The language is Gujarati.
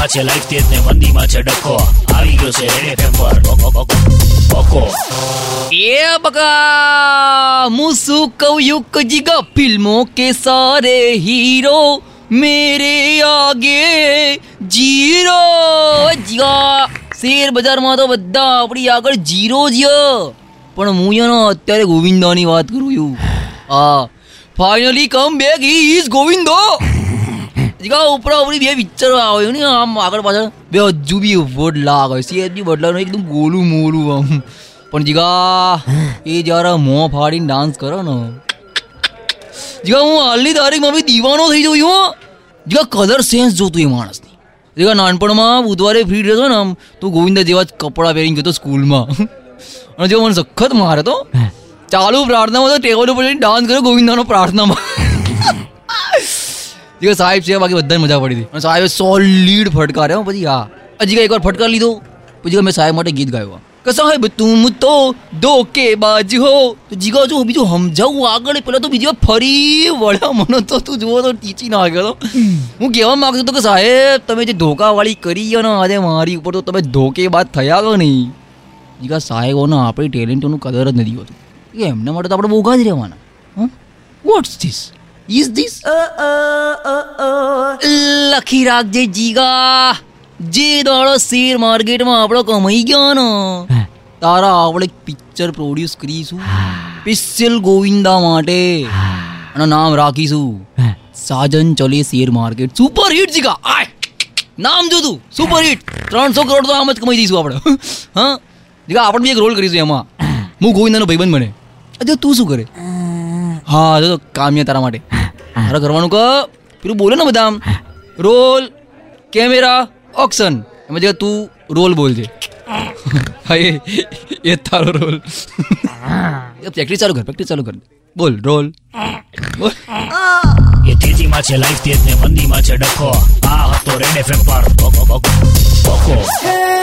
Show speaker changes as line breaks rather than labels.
તેજીમાં છે લાઈફ તેજ ને મંદીમાં છે, ડખો. આવી ગયો છે, રેડ એફએમ પર. ઓકો
એ બકા હું શું કહું, યુક જીગા ફિલ્મો કે સારે હીરો મેરે આગે જીરો. જીગા, શેર બજારમાં તો બધા આપણી આગળ જીરો જ. પણ હું એનો અત્યારે ગોવિંદાની વાત કરું છું. હા. Finally come back he is Govindo. જીગા ઉપરા ઉપરી બે પિક્ચર આવે ને આમ આગળ પાછળ બે હજુ બી વડ લાગે સીએચ બી બદલાનું એકદમ ગોલું મોલું આમ. પણ જીગા એ જ્યારે મોં ફાડીને ડાન્સ કરો ને. જીગા હું હાલની તારીખમાં બી દીવાનો થઈ જઉં છું જીગા કલર સેન્સ જોતું એ માણસની. જીગા નાનપણમાં બુધવારે ફ્રી રહેતો ને આમ તો ગોવિંદા જેવા જ કપડાં પહેરીને ગયો સ્કૂલમાં. અને જો મને સખત મારે તો ચાલુ પ્રાર્થનામાં તો ટેબલ ઉપર ડાન્સ કર્યો ગોવિંદાનો પ્રાર્થનામાં. જીગા સાહેબ છે બાકી બધાને મજા પડી હતી અને સાહેબે સોલિડ ફટકારે હો પછી હા હજી એકવાર ફટકાર લીધો પછી મેં સાહેબ માટે ગીત ગાયું કે સાહેબ તું તો ધોકેબાજ હો તો જીગા જો બીજું સમજાવું આગળ પેલા તો બીજી ફરી વળ્યા મને તો તું જુઓ તો ટીચી ના ગયો હું કહેવા માંગતો હતો કે સાહેબ તમે જે ધોકાવાળી કરી અને ને આજે મારી ઉપર તો તમે ધોકેબાજ થયા છો નહીં જીગા સાહેબોને આપણી ટેલેન્ટોનું કદર જ નથી હોતું કે એમના માટે તો આપણે બોગા જ રહેવાના વોટ્સ ધીસ ઇઝ ધીસ લખી રાખજે જીગા જે દાડો શેર માર્કેટમાં આપણો કમાઈ ગયો ને તારા આપણે પિક્ચર પ્રોડ્યુસ કરીશું સ્પેશિયલ ગોવિંદા માટે અને નામ રાખીશું Sajan Chale share market super hit Jiga આય નામ જો તું સુપર હિટ ત્રણસો કરોડ તો આમ જ કમાઈ દઈશું આપણે. હા? જીગા આપણે બી એક રોલ કરીશું એમાં. હું ગોવિંદાનો ભાઈબંધ બને. અજય તું શું કરે? હા જો કામ્યા તારા માટે. તારે કરવાનું કે પેલું બોલે ને બધા આમ રોલ કેમેરા ઓક્શન. એમાં જે તું રોલ બોલજે હા એ એ જ તારો રોલ. પ્રેક્ટિસ ચાલુ કર પ્રેક્ટિસ ચાલુ કર. બોલ રોલ.
એ તેજીમાં છે લાઈફ તેજ ને મંદીમાં છે ડખો. આ હતો રેડ એફએમ પર. બકો ઓકો બકો